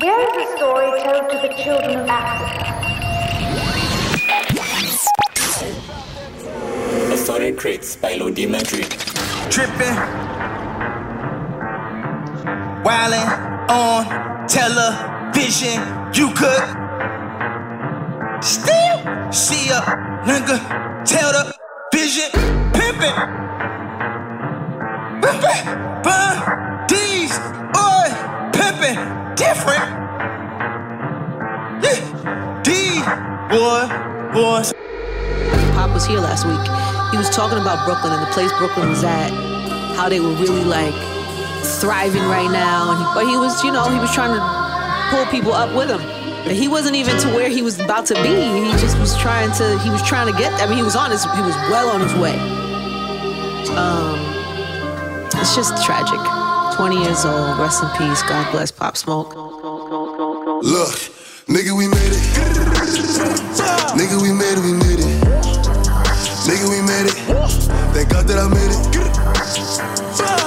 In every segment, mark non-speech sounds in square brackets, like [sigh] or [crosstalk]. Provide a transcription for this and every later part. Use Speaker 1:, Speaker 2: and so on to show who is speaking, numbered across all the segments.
Speaker 1: Here is a story told to the children of Africa.
Speaker 2: Assorted Crates by Lodi Madrid.
Speaker 3: Tripping. Wildin' on television. You could still see a nigga tell the vision. Pimpin'. Pimpin'. Bun. D's. Oi. Pimpin'. Different. Yeah. D. Boy. Boy.
Speaker 4: Pop was here last week. He was talking about Brooklyn and the place Brooklyn was at, how they were really like thriving right now. And but he was, you know, he was trying to pull people up with him. And he wasn't even to where he was about to be. He just was trying to. He was trying to get. I mean, he was on his. He was well on his way. Um, it's just tragic. 20 years old. Rest in peace. God bless Pop Smoke.
Speaker 5: Look, nigga, we made it. Nigga, we made it, we made it. Nigga, we made it. Thank God that I made it.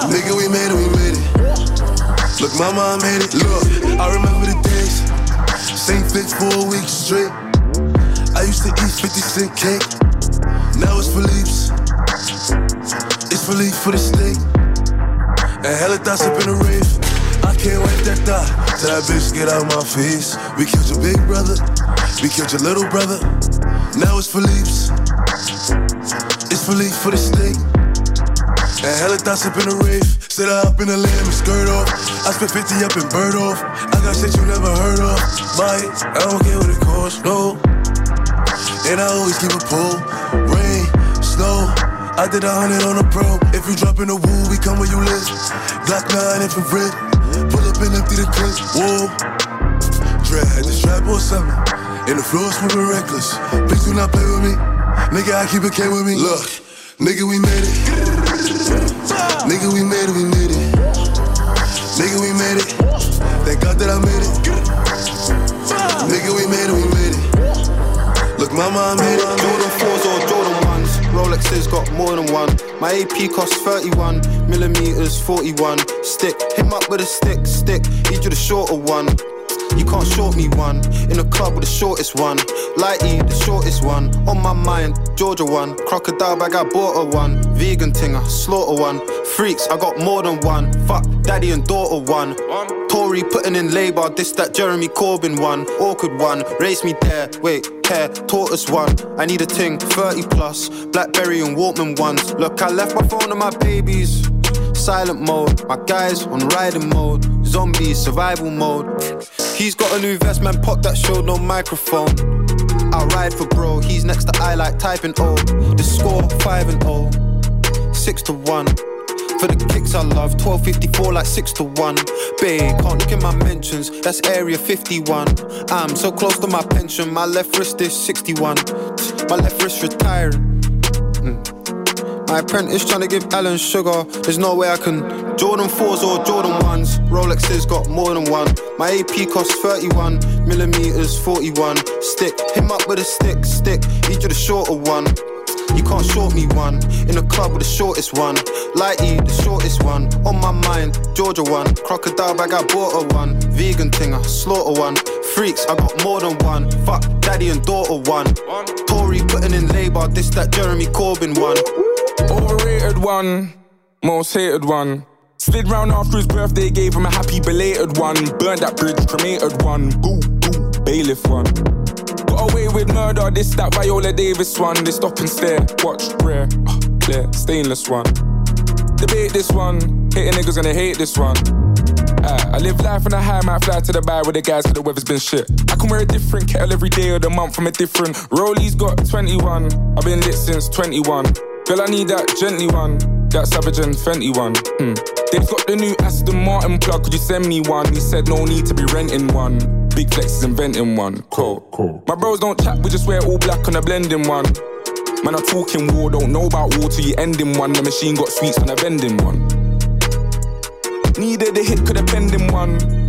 Speaker 5: Nigga, we made it, we made it. Look, mama, I made it. Look, I remember the days. Same fits for a week straight. I used to eat 50 cent cake. Now it's Philippe's. It's Philippe for the steak. And hella thoughts up in the rave. I can't wait that thought till that bitch get out my face. We killed your big brother, we killed your little brother. Now it's Philippe's. It's Philippe for the steak. And hella thoughts up in the rave. Sit up in the lamb skirt off. I spent 50 up in bird off. I got shit you never heard of. It, I don't care what it costs, no. And I always keep a pull. Rain, snow. I did a hundred on a pro. If you drop in the woo, we come where you live. Glock 9 infrared. Pull up and empty the clip. Whoa. Dread had the strap on something. And the floor swimming reckless. Please do not play with me. Nigga, I keep it K with me. Look, nigga, we made it. Nigga, we made it, we made it. Nigga, we made it. Thank God that I made it. Nigga, we made it, we made it. Look, mama, I made it.
Speaker 6: Jordan 4s or Jordan 1s. Rolexes got more than one. My AP costs 31 millimeters, 41. Stick, him up with a stick, stick. Each you the shorter one. You can't short me one. In a club with the shortest one. Lighty, the shortest one. On my mind, Georgia one. Crocodile bag, I bought her one. Vegan tinger, uh, slaughter one. Freaks, I got more than one. Fuck, daddy and daughter one. Tory putting in labor, this that Jeremy Corbyn one. Awkward one, race me there. Wait, care, tortoise one. I need a ting, 30 plus. Blackberry and Walkman ones. Look, I left my phone and my babies. Silent mode, my guys on riding mode. Zombie survival mode. He's got a new vest, man, pop that showed no microphone. I ride for bro, he's next to I like typing O. The score 5 and 0, 6 to 1. For the kicks I love, 1254 like 6 to 1. Babe, can't look in my mentions, that's area 51. I'm so close to my pension, my left wrist is 61. My left wrist retiring. Mm. My apprentice trying to give Alan Sugar. There's no way I can. Jordan 4s or Jordan 1s. Rolexes got more than one. My AP costs 31 millimeters, 41. Stick, him up with a stick, stick. Each of the shorter one. You can't short me one. In the club with the shortest one. Lighty, the shortest one. On my mind, Georgia one. Crocodile bag, I bought her one. Vegan tinger, slaughter one. Freaks, I got more than one. Fuck, daddy and daughter one. Tory putting in labor, this that Jeremy Corbyn one.
Speaker 7: Overrated one, most hated one. Slid round after his birthday, gave him a happy belated one. Burned that bridge, cremated one. Boo, boo, bailiff one. Away with murder, this, that Viola Davis one. They stop and stare, watch, rare, uh, clear, stainless one. Debate this one, hating niggas gonna hate this one. Ah, I live life on a high, might fly to the bar with the guys till the weather's been shit. I can wear a different kettle every day of the month from a different. Rolly's got 21, I've been lit since 21. Girl, I need that gently one, that Savage and Fenty one. Hmm. They've got the new Aston Martin plug, could you send me one? He said no need to be renting one. Big Flex is inventing one. Cool. cool. My bros don't chat, we just wear all black on a blending one. Man, I'm talking war, don't know about war till you ending one. The machine got sweets on a vending one. Needed a hit, could have him one.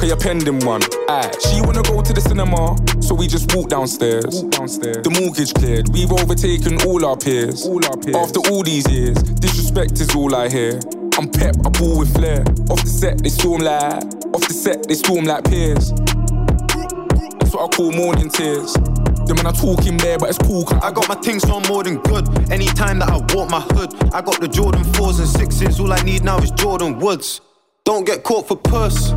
Speaker 7: Cause you're pending one. Aye. She wanna go to the cinema, so we just walk downstairs. Walk downstairs. The mortgage cleared, we've overtaken all our peers. All our peers. After all these years, disrespect is all I hear. I'm pep, I ball with flair. Off the set, they storm like. Off the set, they storm like peers. That's what I call morning tears. Then when I talk in there, but it's cool.
Speaker 6: I got my things on more than good. Anytime that I walk my hood, I got the Jordan 4s and 6s. All I need now is Jordyn Woods. Don't get caught for puss.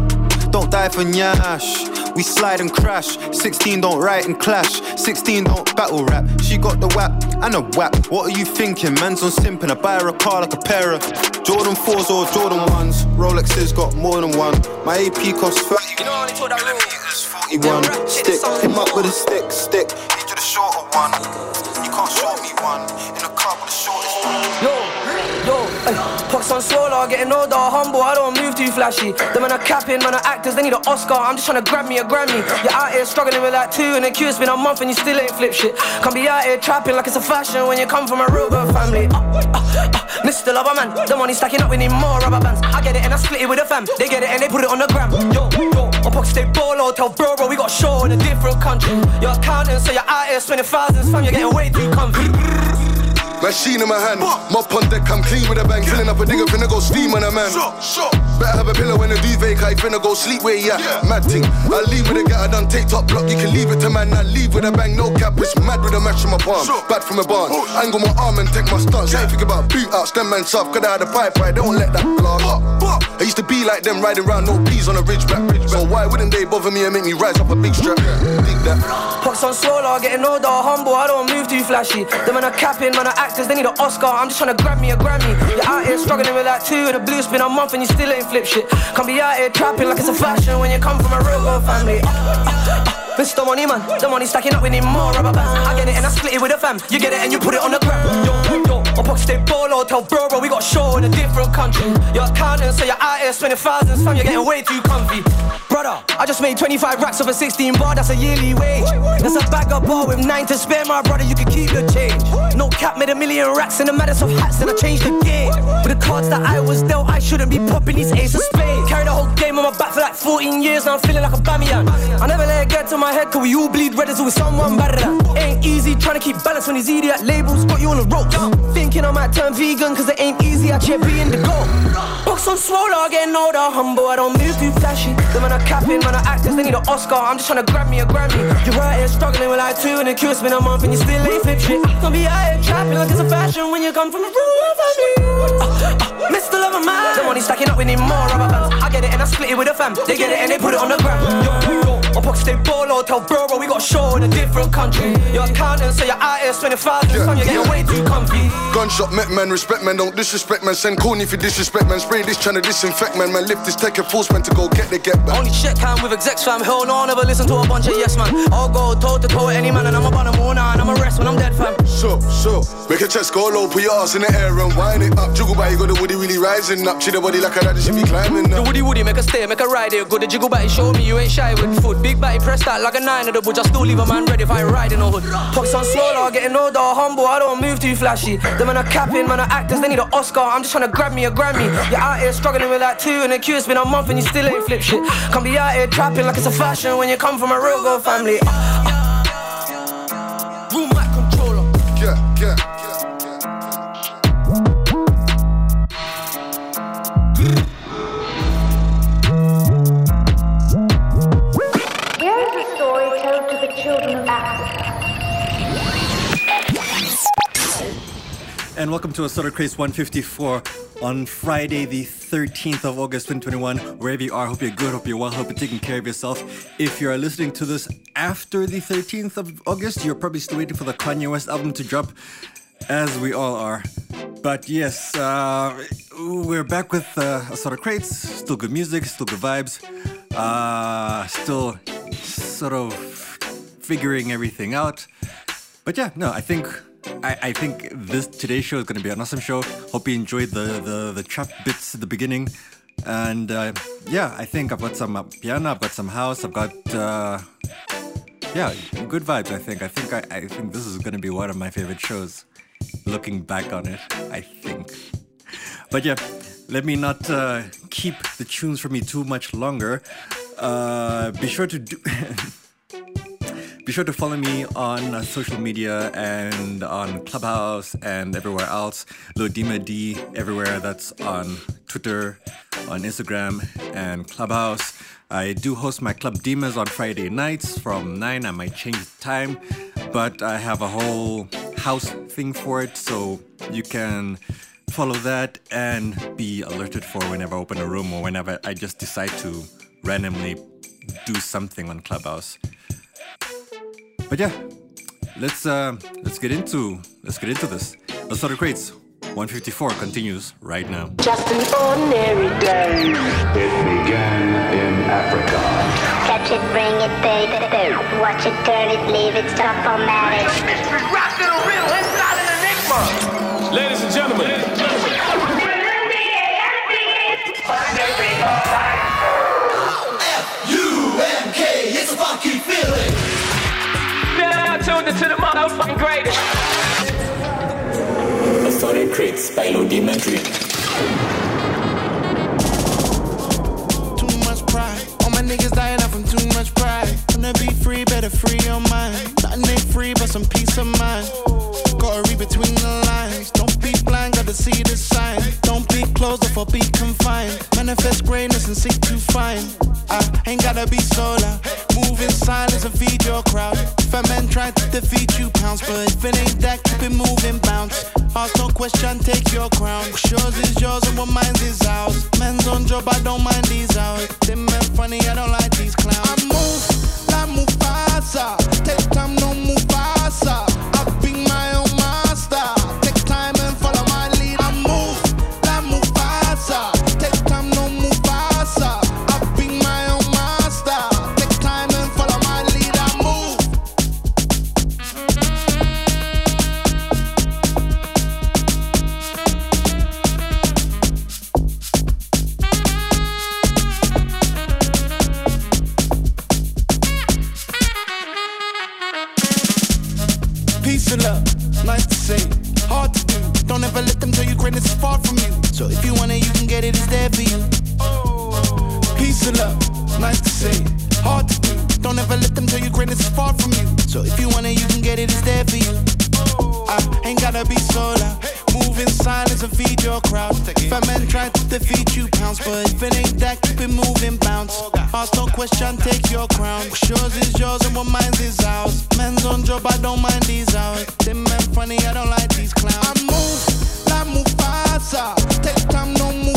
Speaker 6: Don't die for nyash. We slide and crash. 16 don't write and clash. 16 don't battle rap. She got the whap and a whap. What are you thinking? Man's on simping. I buy her a car like a pair of Jordan 4s or Jordan 1s. Rolex Rolexes got more than one. My AP costs 30. You know, only that 41. Stick him up with a stick, stick. Need you the shorter one. You can't short me one. In a car with the shortest one.
Speaker 8: Yo. Ay, pox on swallow, getting older, humble, I don't move too flashy. The man are capping, man are actors, they need an Oscar. I'm just trying to grab me a Grammy. You're out here struggling with that two, and the queue has been a month and you still ain't flip shit. Can't be out here trapping like it's a fashion when you come from a real good family. Uh, uh, uh, Mr. Lover Man, the money stacking up, we need more rubber bands. I get it and I split it with a fam. They get it and they put it on the gram. Yo, yo, on pocket stay bolo, tell bro, bro, we got show in a different country. You're accountant, so you're out here spending thousands, fam, you're getting way too comfy.
Speaker 5: Machine in my hand, mop on deck, I'm clean with a bang. Filling up a digger, finna go steam on a man. Better have a pillow when the duvet, I finna go sleep where you at. Mad thing, I leave with a get I done take top block. You can leave it to man, I leave with a bang, no cap. It's mad with a match in my palm, bad from a barn. Angle my arm and take my stance. Ain't think about boot outs, them man soft. Could I had a pipe right, don't let that blast. I used to be like them, riding around no peas on a ridge back. So why wouldn't they bother me and make me rise up a big strap? Dig that.
Speaker 8: Pox on swallow, getting older, humble, I don't move too flashy. The man are capping, man actors, they need an Oscar. I'm just trying to grab me a Grammy. You're out here struggling with that two, and the blue's been a month and you still ain't flip shit. Can't be out here trapping like it's a fashion when you come from a real good family. Mr. Money Man, the money stacking up, we need more rubber bands. I get it and I split it with a fam. You get it and you put it on the ground. Yo, yo, on pocket stay polo, tell bro, bro, we got show in a different country. You're accountant, so you're out here spending thousands, fam, you're getting way too comfy. Brother, I just made 25 racks of a 16 bar, that's a yearly wage. That's a bag of bar with nine to spare, my brother, you can keep the change. No cap, made a million racks in the matters of hats, and I changed the game. With the cards that I was dealt, I shouldn't be popping these ace of spades. Carried the whole game on my back for like 14 years, now I'm feeling like a Bamiyan. I never let it get to my head, cause we all bleed red as always someone better than. Ain't easy trying to keep balance when these idiot labels got you on the ropes. Thinking I might turn vegan, cause it ain't easy, I check being the goal. Box on swallow, getting older, humble, I don't move too flashy. The man are capping, man are actors, they need an Oscar. I'm just trying to grab me a Grammy. You're right here struggling with like two, and the queue's been a month, and you still ain't flip shit. Don't be out here trapping like it's a fashion when you come from rural family. Uh, uh, Mr. Lover Man, the money stacking up, we need more rubber bands. I get it and I split it with a fam. They get it and they put it on the gram. Yo, yo, on pocket stay bolo, tell bro, bro, we got a show in a different country. You're accountant, so you're out here spending thousands, you're getting way too comfy.
Speaker 5: Gunshot met man, respect man, don't disrespect man. Send corny for disrespect man. Spray this trying to disinfect man. Man, lift this take a force man to go get the get back.
Speaker 8: Only check time with execs fam. Hell no, I never listen to a bunch of yes man. I'll go toe to toe with any man, and I'm on the moon and I'm a rest when I'm dead fam.
Speaker 5: So, so, make a chest go low, put your ass in the air and wind it up. Juggle Jiggle you got the woody really rising up. Chill the body like a lad, should be climbing up.
Speaker 8: The woody woody, make a stay, make a ride it. Good the jiggle body, show me you ain't shy with foot. Big body, press that like a nine of the bush. I still leave a man ready if I ride in a hood. Pops on slow, getting older, humble. I don't move too flashy. The man are capping, man are actors, they need an Oscar. I'm just trying to grab me a Grammy. You're out here struggling with that two, and the queue's been a month and you still ain't flip shit. Can't be out here trapping like it's a fashion when you come from a real good family. Uh, uh. Room mic controller.
Speaker 5: Yeah, yeah.
Speaker 9: And welcome to Assorted Crates 154 on Friday, the 13th of August 2021. Wherever you are, hope you're good, hope you're well, hope you're taking care of yourself. If you're listening to this after the 13th of August, you're probably still waiting for the Kanye West album to drop, as we all are. But yes, uh, we're back with uh, Assorted Crates. Still good music, still good vibes. Uh, still sort of figuring everything out. But yeah, no, I think I, I think this today's show is going to be an awesome show. Hope you enjoyed the the, the trap bits at the beginning, and uh, yeah, I think I've got some uh, piano, I've got some house, I've got uh, yeah, good vibes. I think I think I, I think this is going to be one of my favorite shows. Looking back on it, I think. But yeah, let me not uh, keep the tunes for me too much longer. Uh, be sure to do. [laughs] Be sure to follow me on uh, social media and on Clubhouse and everywhere else. Lodima D everywhere. That's on Twitter, on Instagram, and Clubhouse. I do host my Club Dimas on Friday nights from 9. I might change the time, but I have a whole house thing for it, so you can follow that and be alerted for whenever I open a room or whenever I just decide to randomly do something on Clubhouse. But yeah, let's uh, let's get into let's get into this. Let's start the crates. 154 continues right now.
Speaker 10: Just an ordinary day.
Speaker 11: It began in Africa.
Speaker 12: Catch it, bring it, baby. Watch it, turn it, leave it, stop formatting.
Speaker 13: Mystery rock little real inside an enigma.
Speaker 14: Ladies and gentlemen. Ladies and gentlemen.
Speaker 3: F-U-M-K, it's a funky feeling.
Speaker 13: Now tuned into the motherfucking greatest.
Speaker 2: Assorted Crates by Lodima Dream.
Speaker 15: Too much pride. All my niggas dying out from too much pride. Wanna be free, better free your mind. Nothing ain't free but some peace of mind. Gotta read between the lines. Don't be blind, gotta see the sign. Closed off or be confined. Manifest greatness and seek to find. I ain't gotta be so loud. Move in silence and feed your crowd. If a man try to defeat you, pounce. But if it ain't that, keep it moving, bounce. Ask no question, take your crown. Yours is yours and what mine is ours. Man's on job, I don't mind these hours. Them men funny, I don't like these clowns. I move like Mufasa. Take time, no Mufasa. I Peace and love, nice to say, hard to do. Don't ever let them tell you greatness is far from you. So if you want it, you can get it, it's there for you. Peace and love, nice to say, hard to do. Don't ever let them tell you greatness is far from you. So if you want it, you can get it, it's there for you. I ain't gotta be so loud. Move in silence and feed your crowd. If a man try to defeat you, pounce. But if it ain't that, keep it moving, bounce. Ask no question, take your crown. Yours is yours and what mine is ours. Man's on job, I don't mind these hours. Them men funny, I don't like these clowns. I move like Mufasa. Take time, no Mufasa.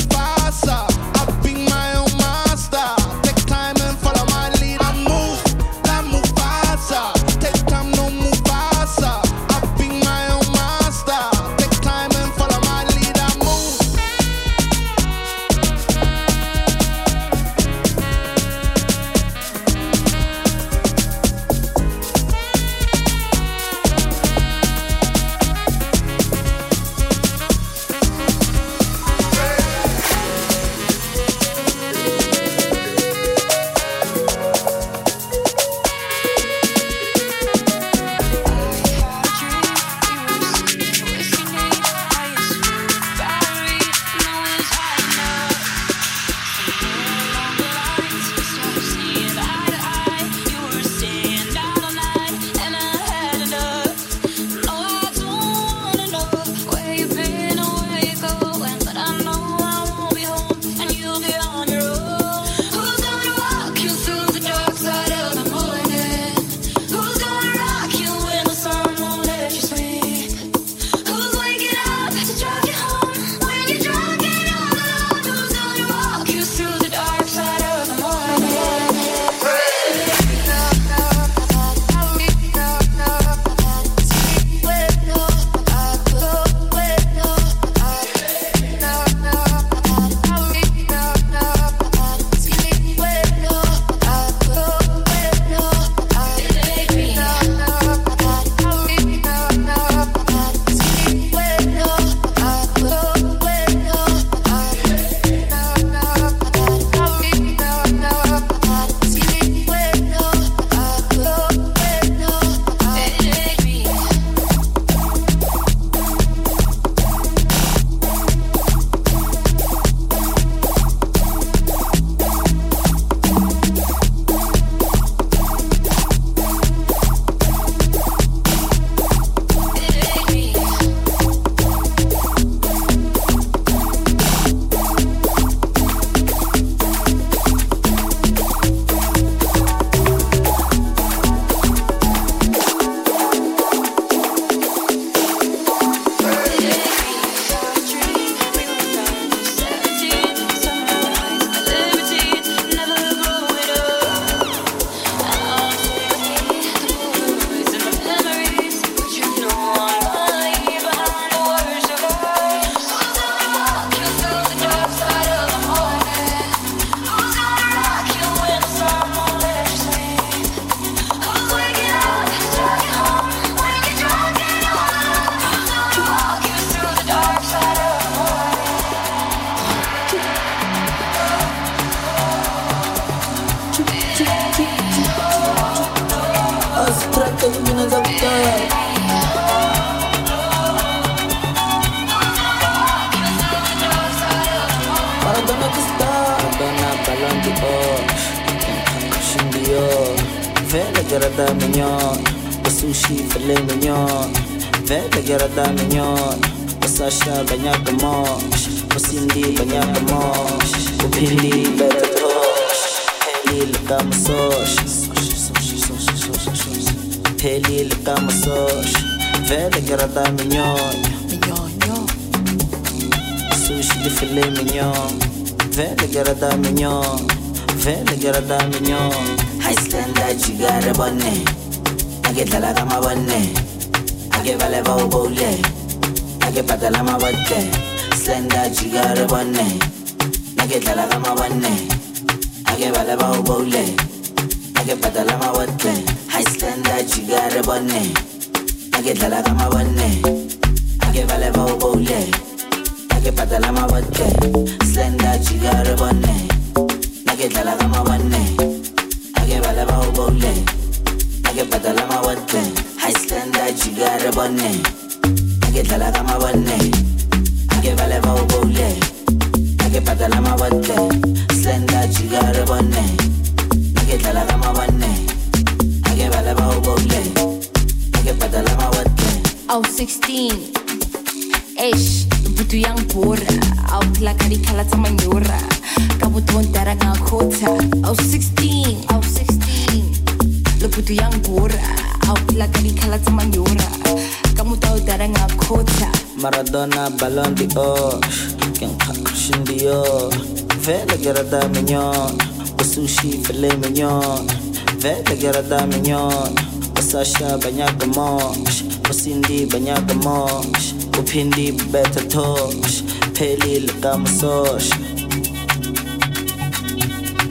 Speaker 15: banyagamosh busindi banyagamosh buphindi bubethatosh phelile kamasosh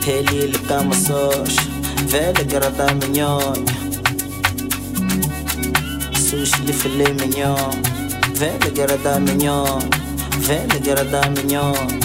Speaker 15: phelile kamasosh
Speaker 14: vele kerata minyona sushi lifile minyona vele kerata minyona vele
Speaker 16: kerata minyona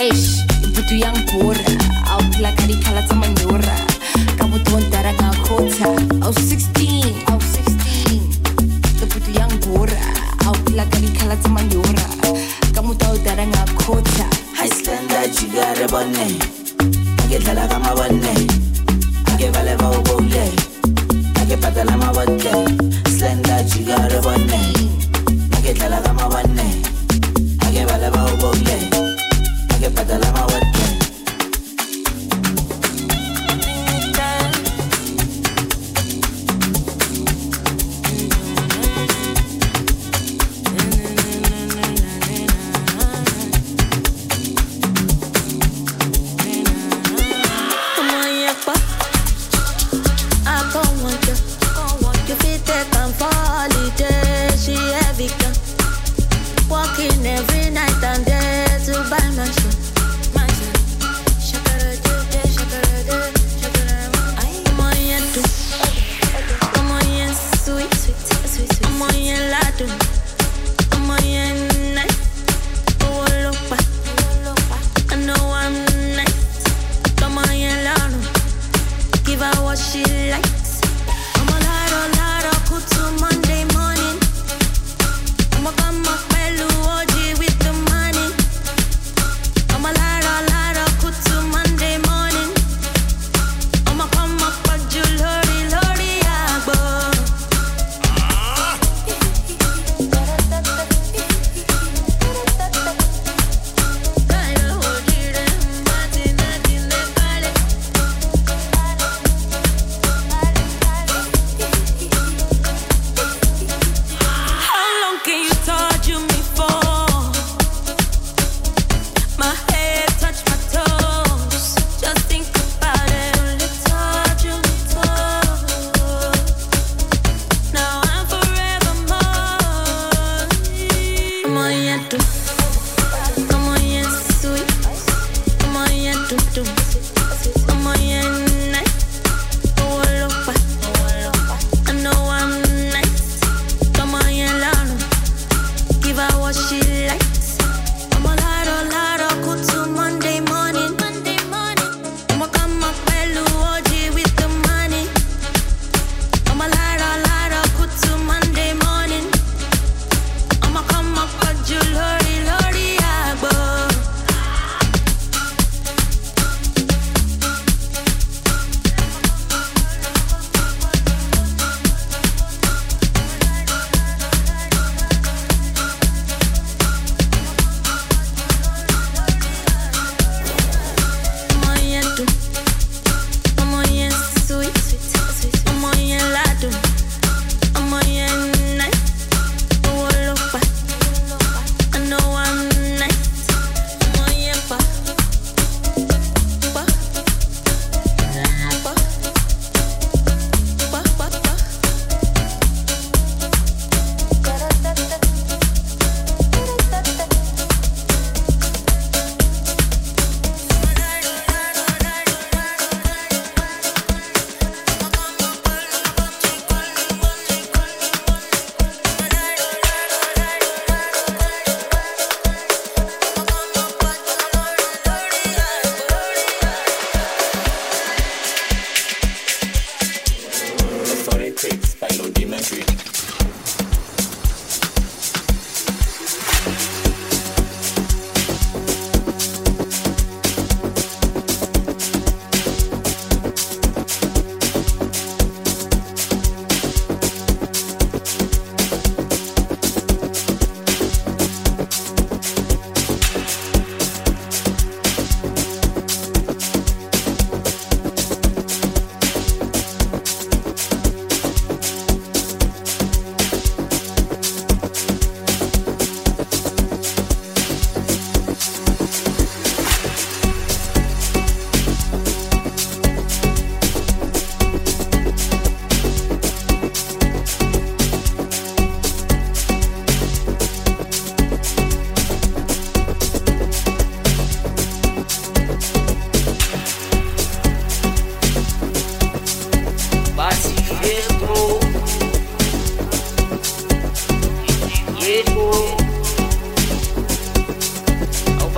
Speaker 16: eish vutu ya ngibhura a wu tlilaka dikhala ta manyora. Ka vutontara ka khota a wu 16
Speaker 17: a
Speaker 16: wu 16 vutu ya ngibhura a wu tlilaka dikhala ta manyora. Ka muta wu tara
Speaker 18: nga khota high standard you got a bonnet ngedlala ka mabonnet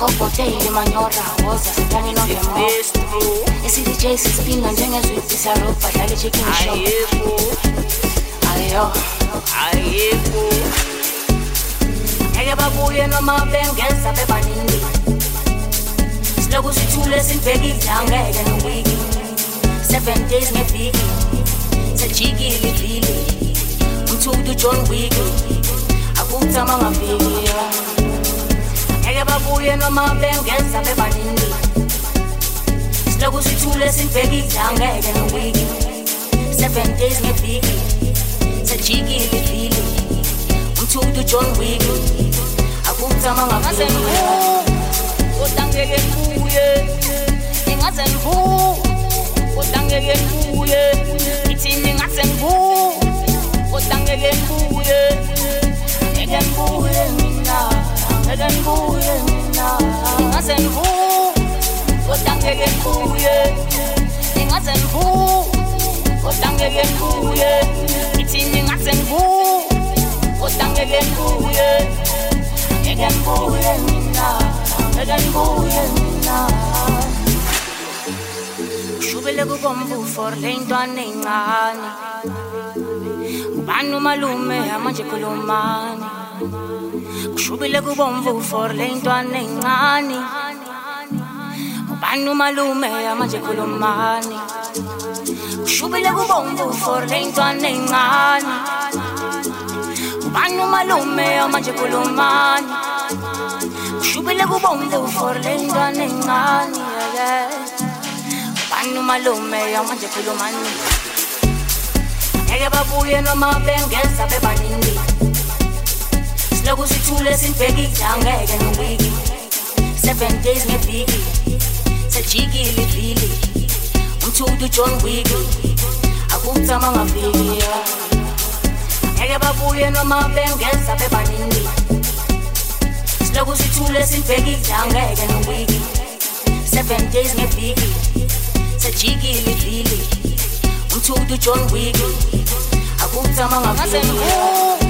Speaker 19: kokoteli manyora
Speaker 20: woza kanye nohemo esi-dj sispina njengezwibisarobha dlale chicken shop ayo. Ayikho ngeke babuye noma bengeza bebaningi siloku sithule sibhekile angeke nowiki seven days ngeviki sejikile ivili umthukuthi ujohn wiki akuthama ngaviki abanye babuye noma bengenza bebaningi siloku sithule sibhekile angeke ngewiki seven days ngeviki sejikile ivili umthuntu john wick akuthama ngaze kodwa ngeke ngibuye. Ngingaze ngibuye. Kodwa ngeke ngibuye. Ithi ngingaze ngibuye. Kodwa ngeke ngibuye. Ngeke ngibuye mina. Eden mbuye mina
Speaker 21: Ngasen mbu Kotangeke mbuye Ngasen mbu Kotangeke mbuye Itini ngasen mbu Kotangeke mbuye for leintwane incane Ubani umalume? Amanje khulumani. kushubile kubomvu for le ntwana encane. Ubani umalume manje khulumani? Kushubile kubomvu for le ntwana encane. Ubani umalume manje khulumani? Kushubile kubomvu for le ntwana encane ubani umalume manje khulumani? Ngeke babuye noma bengeza bebaningi siloku sithule sibhekile angeke nowiki seven days ngeviki sejikile ivili umthudu john wiki akuthama ngaviki ngeke babuye noma bengeza bebaningi siloku sithule sibhekile angeke nowiki seven days
Speaker 22: ngeviki sejikile ivili umthudu john wiki akuthama ngaviki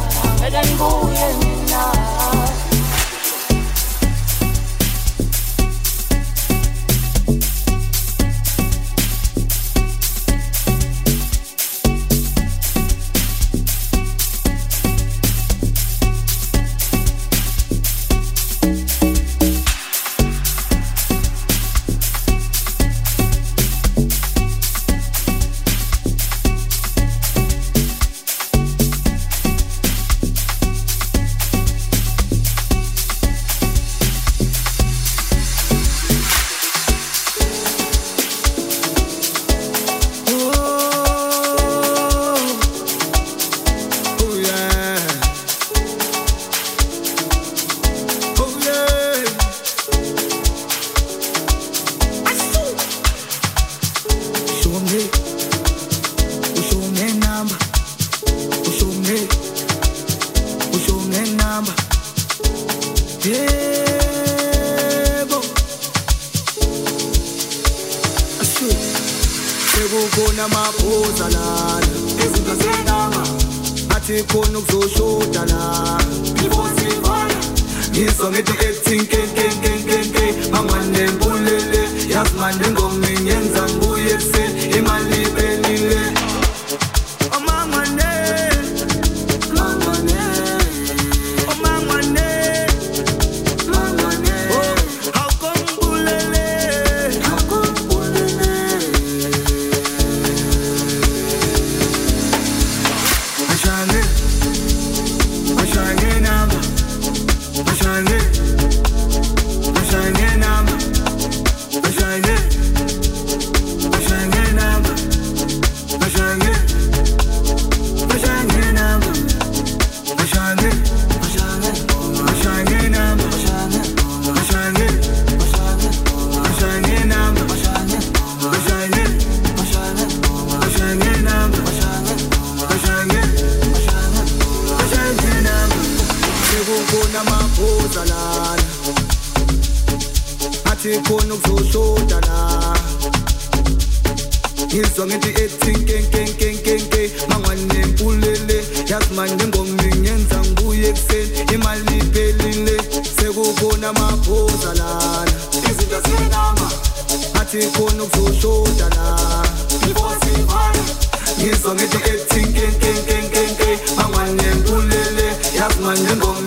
Speaker 22: ngeke ngibuye mina Oh tik on op zo shoulder na. Mi bo si fare Ye so mi di et ting king king king king king Mangwan yen kulele Yak man yen gong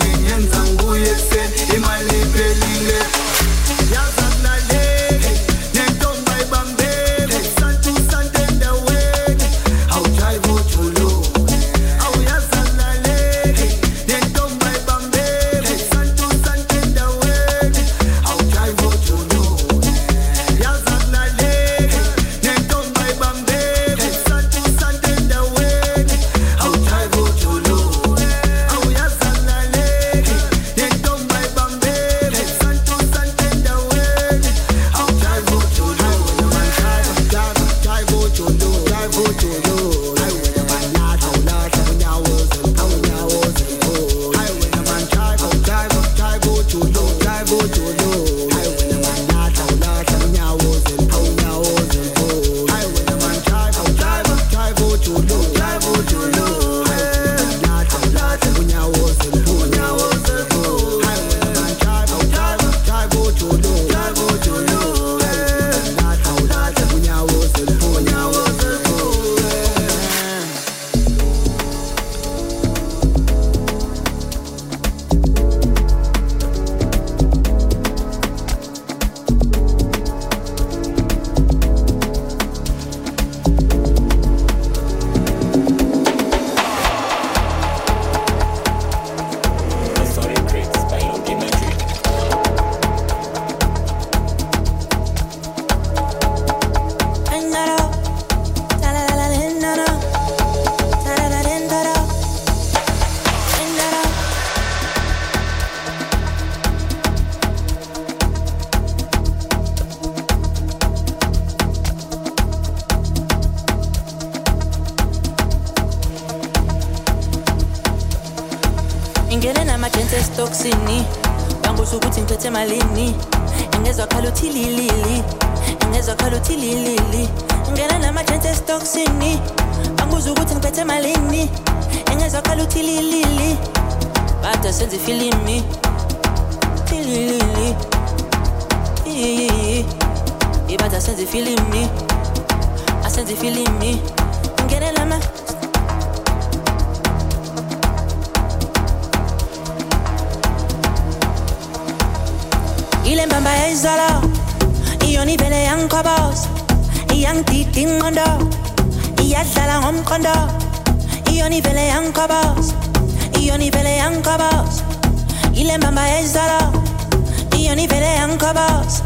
Speaker 22: yangikhobose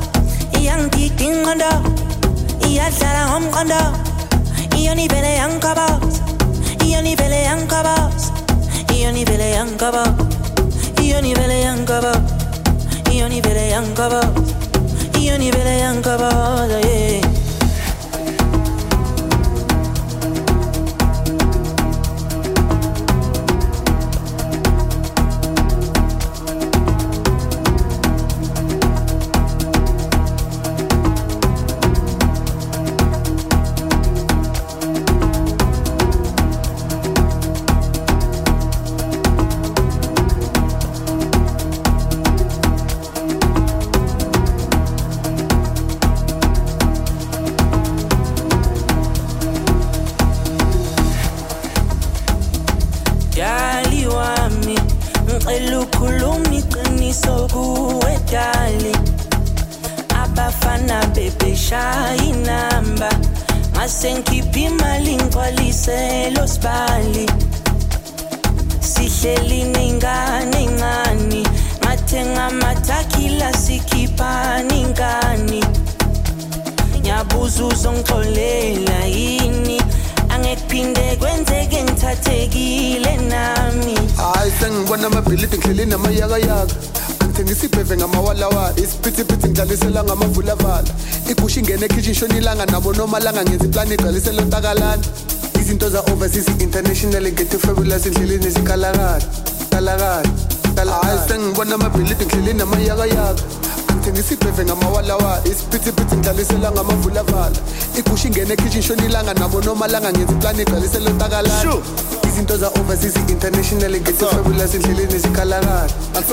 Speaker 22: iyangidida ingqondo iyadlala ngomqondo iyona ivele yangikhobose iyona ivele yangikhobose iyona ivele yangikhobose iyona ivele yangikhobose io ni vele yankaba io ni vele yankaba yeah
Speaker 23: amavula vala igusha ingene ekhishi ishona ilanga nabo noma langa ngenza iplani igcwalise lontakalana izinto za-overseas international ngetifabulous endleleni ezikhalakala kalakala hayi sengibona amabhilidi ngidleleni amayakayaka. Ngithengisa ibheve ngamawalawa isiphithiphithi ngidlalisela ngamavulavala igusha ingene ekhishi ishona ilanga nabo noma langa ngenza iplani igcwalise lontakalana izinto za-overseas international ngethe fabulous endleleni zikalakala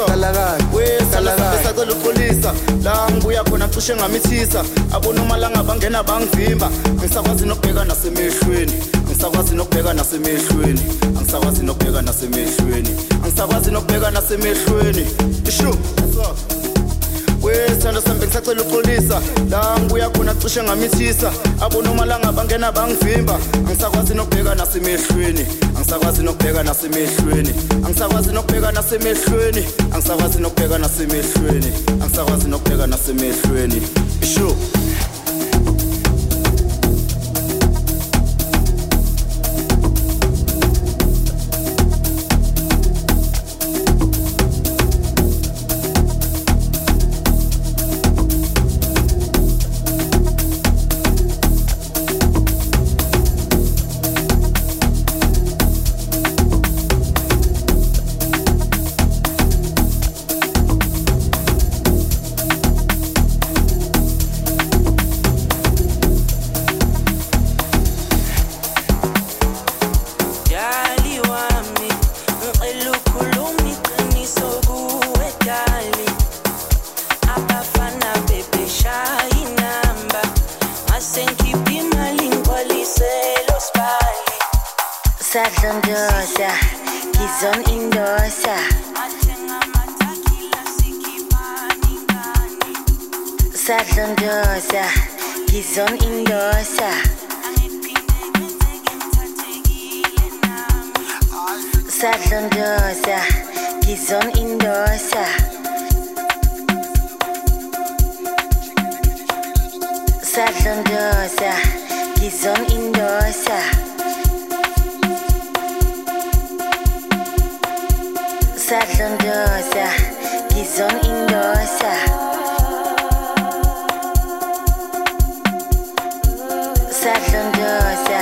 Speaker 23: kalakala
Speaker 21: wesacela uxolisa la ngibuya khona cishe ngamithisa. Abonomalanga bangena bangivimba angisakwazi nokubheka nasemehlweni angisakwazi nokubheka nasemehlweni angisakwazi nokubheka nasemehlweni angisakwazi nokubheka nasemehlweni. Ishu wesithando sambe ngisacela uxolisa la ngibuya khona cishe ngamithisa abonomalanga bangena bangivimba. Angisakwazi nokubheka nasemehlweni angisakwazi nokubheka nasemehlweni angisakwazi nokubheka nasemehlweni angisakwazi nokubheka nasemehlweni angisakwazi nokubheka nasemehlweni isho.
Speaker 24: Sadlondosa ngizon indosa. Sadlondosa ngizon indosa. Sadlondosa ngizon indosa. Sadlondosa ngizon indosa. sadlondosa ngizon indosa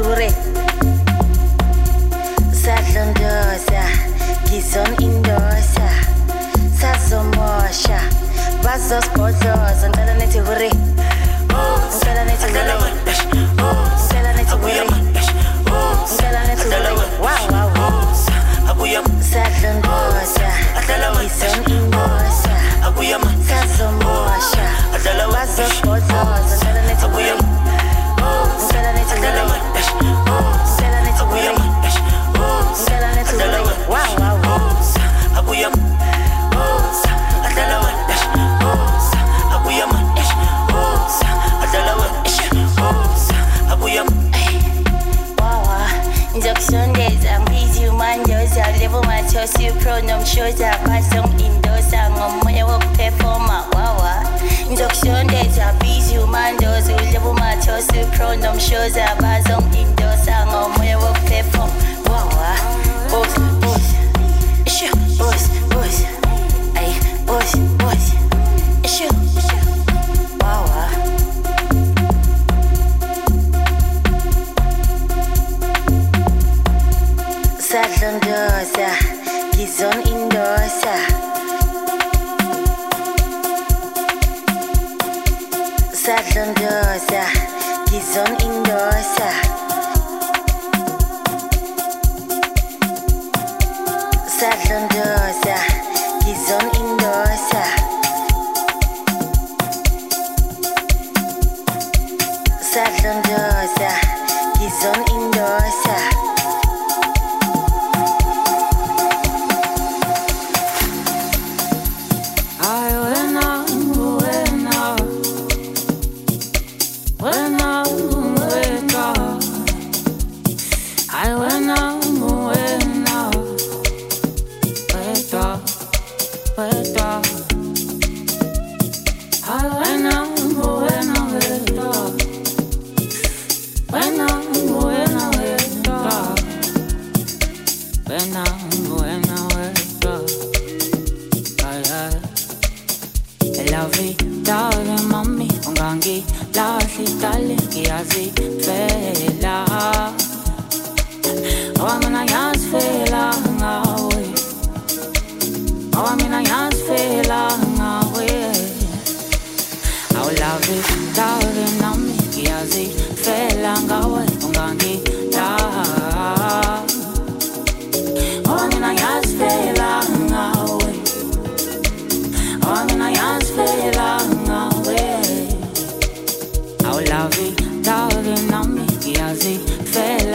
Speaker 25: hore sadlondoza ngizon indosa sazomosha bazosibhodloza ngicela nithi hore oh, ngicela nithi hore ngicela oh, nithi hore ngicela oh, nithi hore wow wow sadlondoza ngizon indosa sazomosha bazosibhodloza ngicela nithi hore ngicela nithi hore lebo mathosi pronomshoza basong indosa ngomoya wokuphefoma wawa. Ngizokusondeza bizi umandoza lebo mathosi pronomshoza basong indosa ngomoya wokuphefoma wawa. Bos bos isho bos bos ay bos bos isho wawa. Sadlondoza ngizon indosa sadlondoza ngizon indosa sadlondoza ngizon
Speaker 19: Mała na jans fela ngawe Mała na jans fela ngawe Awulabe tawe nami kiazi fela ngawe ungangi ta. Mała na jans fela ngawe Mała na jans fela ngawe Awulabe tawe nami kiazi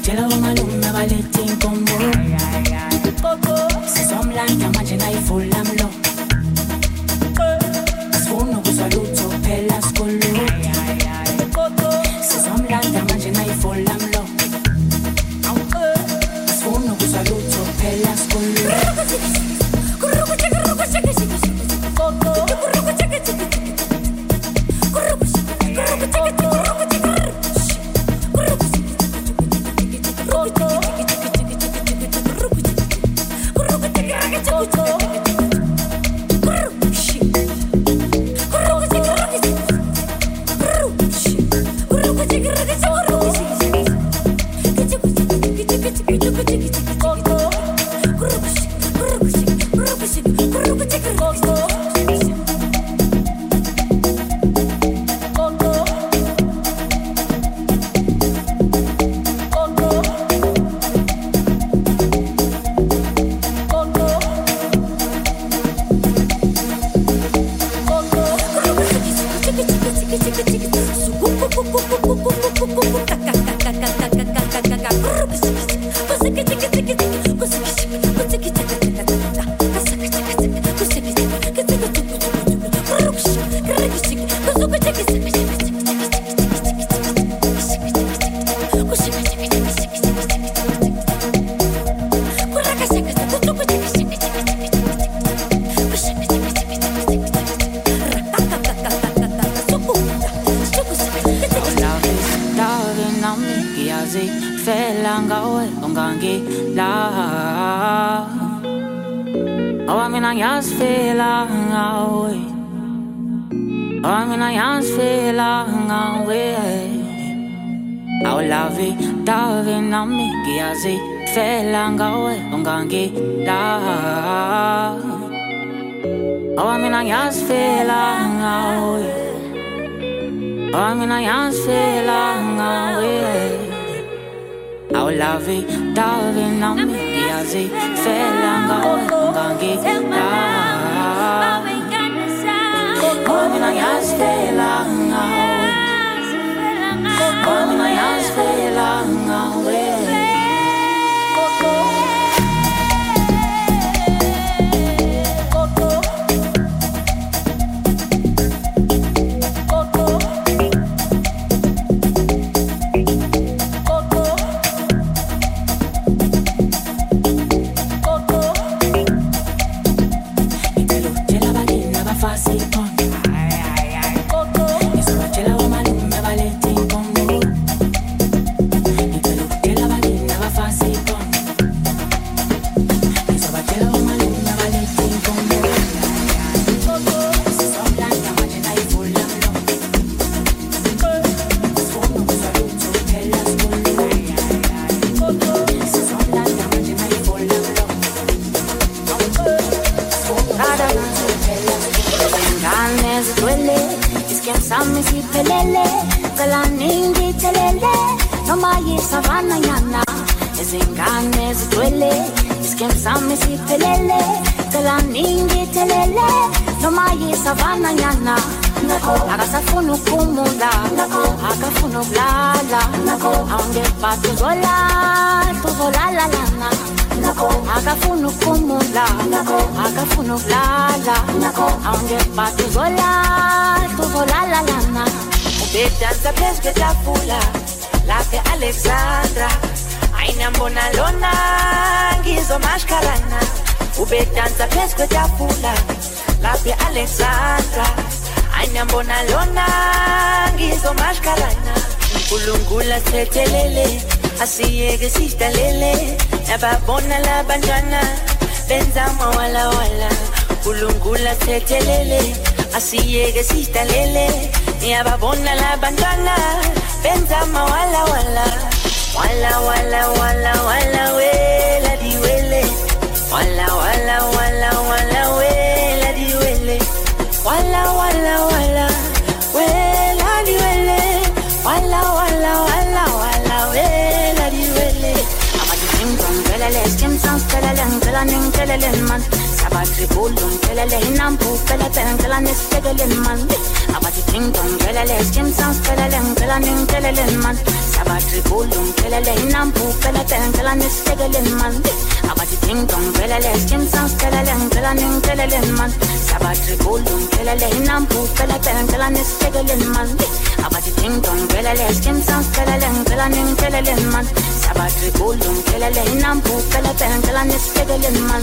Speaker 19: ngizobatshela omalume baletha inkomo sizomlanda manje nayivula mlo. Asifuna ukuzwa lutho phela sikulu sizomlanda manje nayivula mlo. Asifuna ukuzwa lutho darling nami ngiyazifela ngawe ungangila Awa mina ngiyazifela ngawe Oh, mina ngiyazifela ngawe awulavi davi nami ngiyazifela ngawe ungangila mina ngiyazifela ngawe Oh, mina ngiyazifela ngawe Ngicela sidlalele nababona labantwana benza mawalawala unkulunkulu sithethelele asiyeke sidlalele niyababona labantwana benza mawalawala wala wala wala wala wela diwele. Wala wala wala wala wela diwele. Wala wala wala ngela ningelele man. Sabathi bulum pelele inampu pelele ngela nistegele man. Abathi ding dong pelele skim sans pelele ngela ningelele man sabathi bulum pelele inampu pelele ngela nistegele man. Abathi ding dong pelele skim sans pelele ngela ningelele man. Sabathi bulum pelele inampu pelele ngela nistegele man. Abathi ding dong pelele skim sans pelele ngela ningelele man. Sabathi bulum pelele inampu pelele ngela nistegele man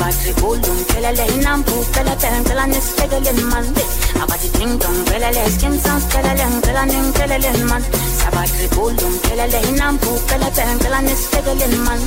Speaker 19: Sabati bulum pelele inampu pelele ngela nis pelele man. Abati ding dong pelele skim sans pelele ngela ning pelele man. Sabati bulum pelele inampu pelele ngela nis pelele man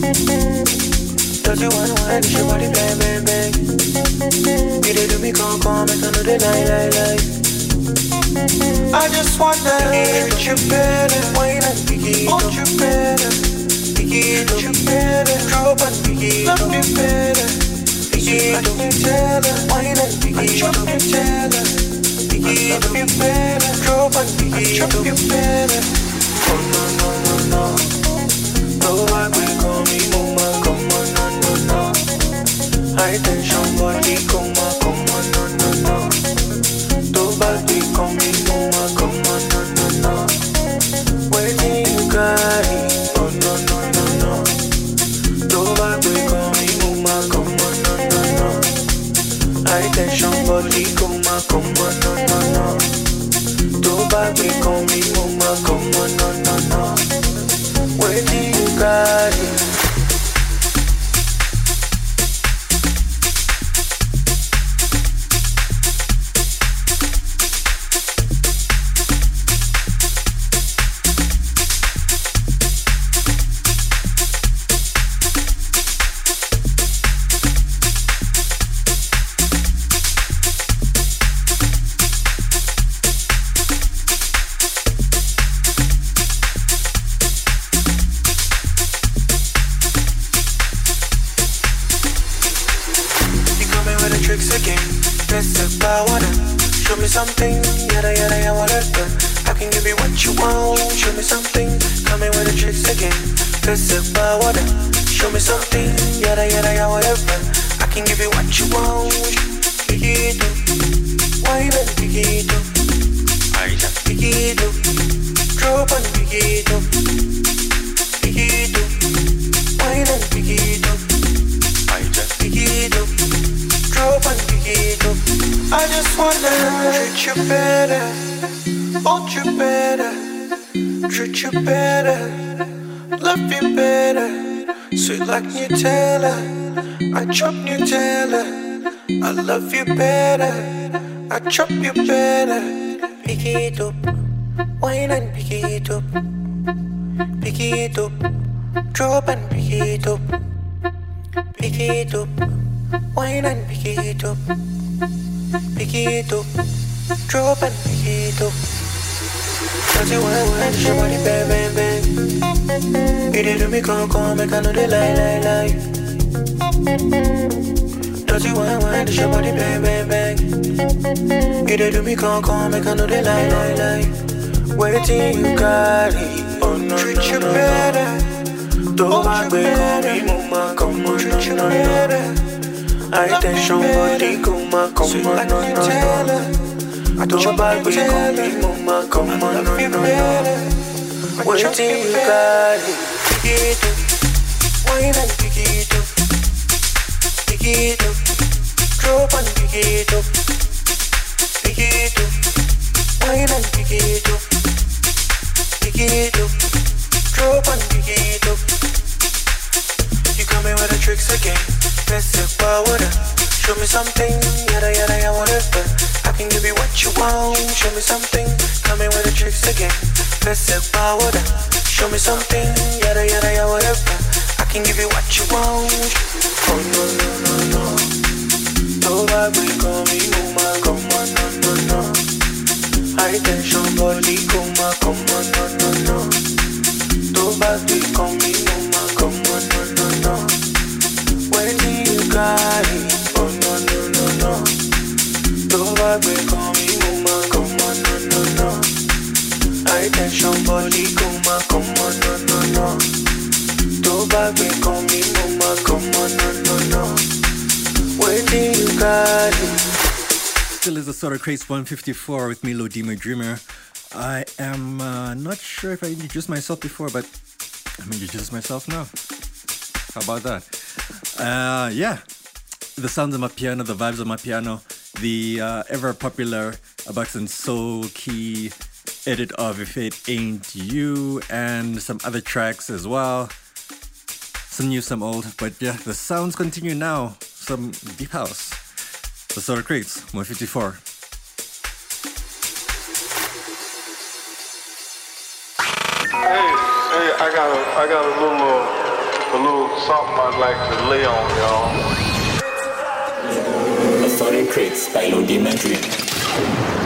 Speaker 26: Don't you wanna wine, your body bang, bang, bang. Beat it to me, come, come, make know the lie, lie. I just wanna treat you better, wine and biggie, want you better. Biggie, don't you better, drop and biggie, love you better. Biggie, don't you her, wine and biggie, drop you tell her. Biggie, do you better? Drop and do you better? Oh no no no no. No, I will High tension body, come on, come on no no no. Do body, call me mama, come on no no no. Waiting you got. Oh no no no no. Do call me mama, come on no no no. High tension body, come on, come on, no, no, no. Tó bá gbé kan mi, mo máa come on, no, no, no. Where do you? I chop you better. Piquito, Waiting you got it, oh no Treat you better. Tó bá gbé mi, mo máa kàn mọ́ no. Attention body, kò máa kàn mọ́ no. Tó bá gbé mi, mo máa kàn mọ́ no. Waiting you got it. Piquito, wine and piquito. Piquito, drop and piquito. Piquito, wine and and piquito. You coming with the tricks again? Show me something, whatever. I can give you what you want. Show me something, coming with the tricks again. Show me something, whatever. I can give you what you want. Oh no no no no. Mi, mo máa kàn mọ́ no no no. High tension body, kò máa kàn mọ́ no no no. Tó bá gbé kan mi, mo máa kàn mọ́ no no no. When Bugatti. Oh no no no no. Don't gbàgbé kan mi mo máa come on no no no. High tension body come on come on no no no. Don't gbàgbé kan mi mo máa come on no no no. Waiting you got it.
Speaker 9: Still is the of Crates 154 with me, Lodima Dreamer. I am uh, not sure if I introduced myself before, but I'm introducing myself now. How about that? Uh, yeah, the sounds of my piano, the vibes of my piano, the uh, ever popular Abaxon Soul Key edit of If It Ain't You, and some other tracks as well. Some new, some old, but yeah, the sounds continue now. Some deep house. Assorted Crates, 154.
Speaker 22: Hey, hey, I got a, I got a little, uh, a little something I'd like to lay on y'all.
Speaker 2: Assorted Crates by Lodi Madrid.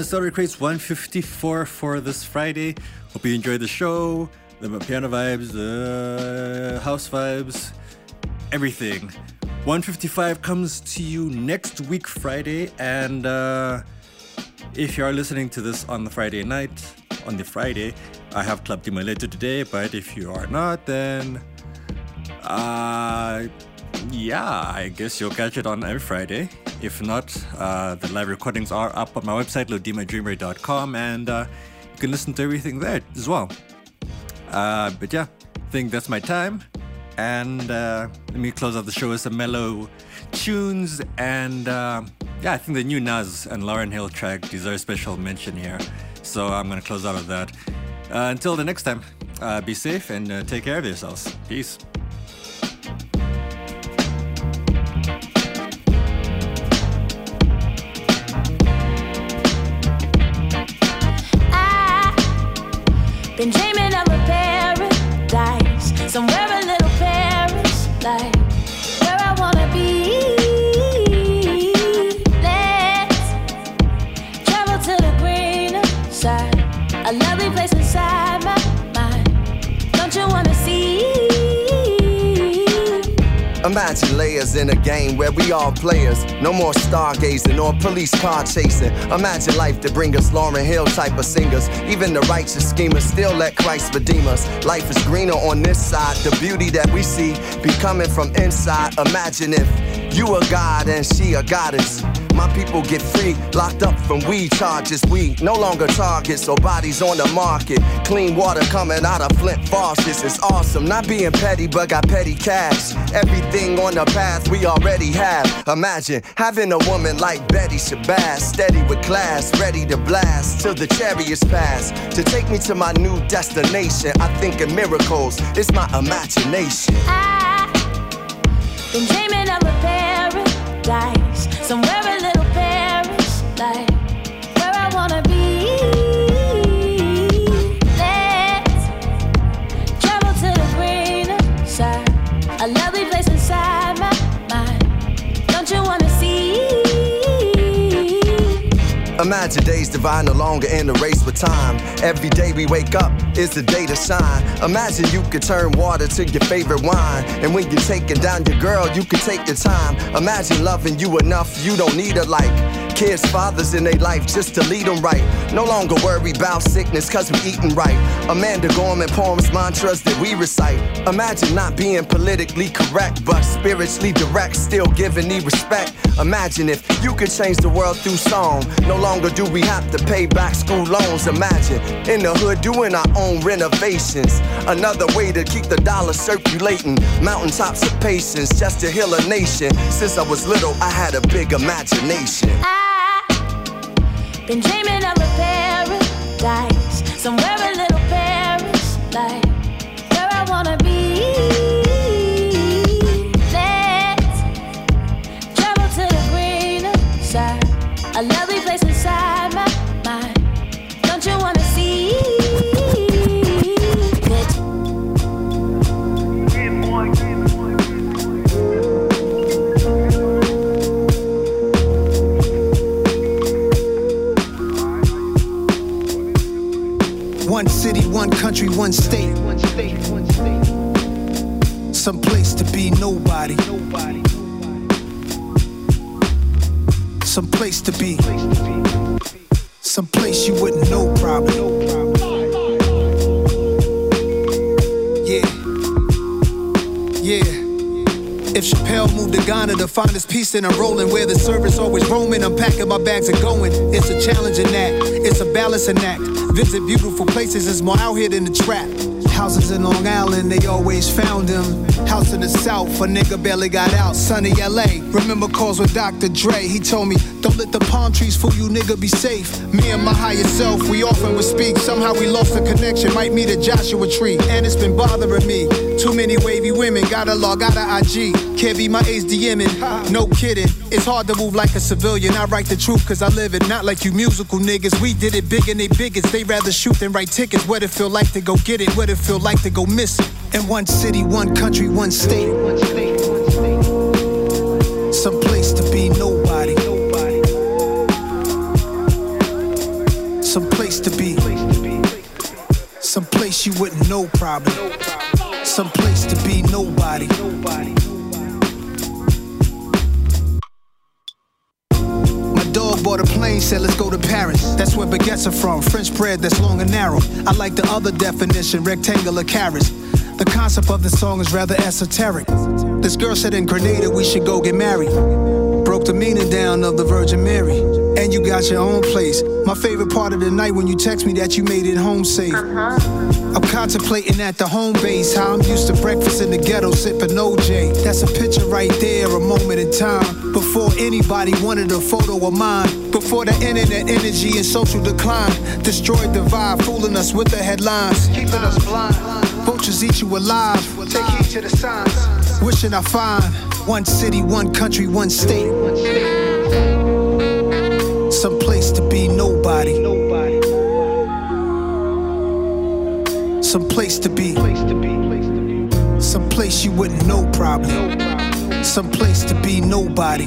Speaker 9: Uh, that has been a Story Crates 154 for this Friday. Hope you enjoyed the show, the piano vibes, the house vibes, everything. 155 comes to you next week, Friday. And uh, if you are listening to this on the Friday night, on the Friday, I have Club Dimaleto today. But if you are not, then uh, yeah, I guess you'll catch it on every Friday. If not, uh, the live recordings are up on my website, lodimadreamer.com, and uh, you can listen to everything there as well. Uh, but yeah, I think that's my time. And uh, let me close out the show with some mellow tunes. And uh, yeah, I think the new Nas and Lauryn Hill track deserves special mention here. So I'm going to close out with that. Uh, until the next time, be safe and take care of yourselves. Peace.
Speaker 22: Been dreaming of a paradise, somewhere a little Paris, like
Speaker 27: Imagine layers in a game where we all players. No more stargazing or police car chasing. Imagine life to bring us Lauryn Hill type of singers. Even the righteous schemers still let Christ redeem us. Life is greener on this side. The beauty that we see be coming from inside. Imagine if you a god and she a goddess. My people get free, locked up from weed charges. We no longer targets or bodies on the market. Clean water coming out of Flint faucets. It's awesome. Not being petty, but got petty cash. Everything on the path we already have. Imagine having a woman like Betty Shabazz, steady with class, ready to blast till the chariots pass. To take me to my new destination, I think in miracles. It's my imagination.
Speaker 22: Been dreaming of a paradise, somewhere a little
Speaker 27: Imagine days divine, no longer in the race with time. Every day we wake up is the day to shine. Imagine you could turn water to your favorite wine. And when you're taking down your girl, you can take your time. Imagine loving you enough, you don't need a like. Kids, fathers in their life just to lead them right. No longer worry about sickness cause we eating right. Amanda Gorman poems, mantras that we recite. Imagine not being politically correct, but spiritually direct, still giving me respect. Imagine if you could change the world through song. No longer do we have to pay back school loans. Imagine in the hood doing our own renovations. Another way to keep the dollar circulating. Mountaintops of patience just to heal a nation. Since I was little, I had a big imagination.
Speaker 22: Been dreaming of a paradise, somewhere a little Paris,
Speaker 28: one state. Some place to be nobody. Some place to be. Some place you wouldn't know probably. If Chappelle moved to Ghana to find his peace, then I'm rolling where the service always roaming. I'm packing my bags and going. It's a challenging act, it's a balancing act. Visit beautiful places, it's more out here than the trap. Houses in Long Island, they always found him. House in the South, a nigga barely got out. Sunny LA, Remember calls with Dr. Dre. He told me, don't let the palm trees fool you, nigga, be safe. Me and my higher self, we often would speak. Somehow we lost the connection. Might meet a Joshua tree. And it's been bothering me. Too many wavy women. Gotta log out of IG. Can't be my age DMing. No kidding. It's hard to move like a civilian. I write the truth cause I live it. Not like you musical niggas. We did it big and they biggest. They rather shoot than write tickets. What it feel like to go get it. What it feel like to go miss it. In one city, one country, one state. Some place to be nobody. Some place to be. Some place you wouldn't know probably. Some place to be nobody. My bought a plane, said let's go to Paris. That's where baguettes are from. French bread that's long and narrow. I like the other definition, rectangular carrots. The concept of the song is rather esoteric. This girl said in Grenada we should go get married. Broke the meaning down of the Virgin Mary. And you got your own place. My favorite part of the night when you text me that you made it home safe. Uh-huh. I'm contemplating at the home base how I'm used to breakfast in the ghetto sipping OJ. That's a picture right there, a moment in time. Before anybody wanted a photo of mine. Before the internet energy and social decline destroyed the vibe, fooling us with the headlines. Keeping us blind. Vultures eat you alive. Take heed to the signs. Wishing I find one city, one country, one state. Some place to be nobody. Some place to be. Some place you wouldn't know probably. Some place to be nobody.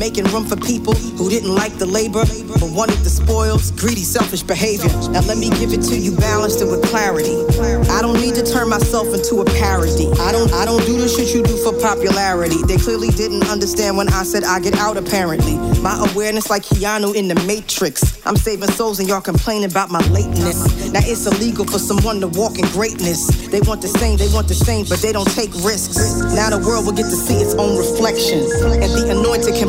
Speaker 29: Making room for people who didn't like the labor but wanted the spoils, greedy, selfish behavior. Now let me give it to you balanced and with clarity. I don't need to turn myself into a parody. I don't I don't do the shit you do for popularity. They clearly didn't understand when I said I get out apparently. My awareness like Keanu in the Matrix. I'm saving souls and y'all complaining about my lateness. Now it's illegal for someone to walk in greatness. They want the same, they want the same, but they don't take risks. Now the world will get to see its own reflection. And the anointed can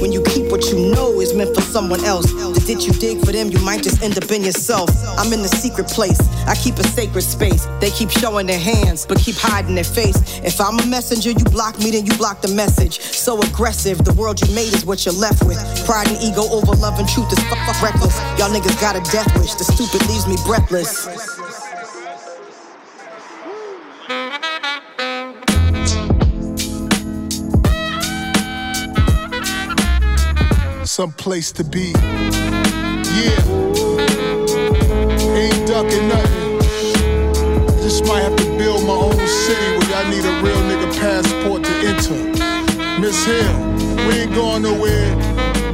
Speaker 29: When you keep what you know is meant for someone else, the ditch you dig for them, you might just end up in yourself. I'm in the secret place, I keep a sacred space. They keep showing their hands, but keep hiding their face. If I'm a messenger, you block me, then you block the message. So aggressive, the world you made is what you're left with. Pride and ego over love and truth is reckless. Y'all niggas got a death wish, the stupid leaves me breathless.
Speaker 28: Some place to be. Yeah. Ain't ducking nothing. Just might have to build my own city where I need a real nigga passport to enter. Miss Hill, we ain't going nowhere.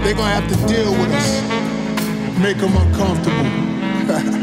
Speaker 28: They gonna have to deal with us. Make them uncomfortable. [laughs]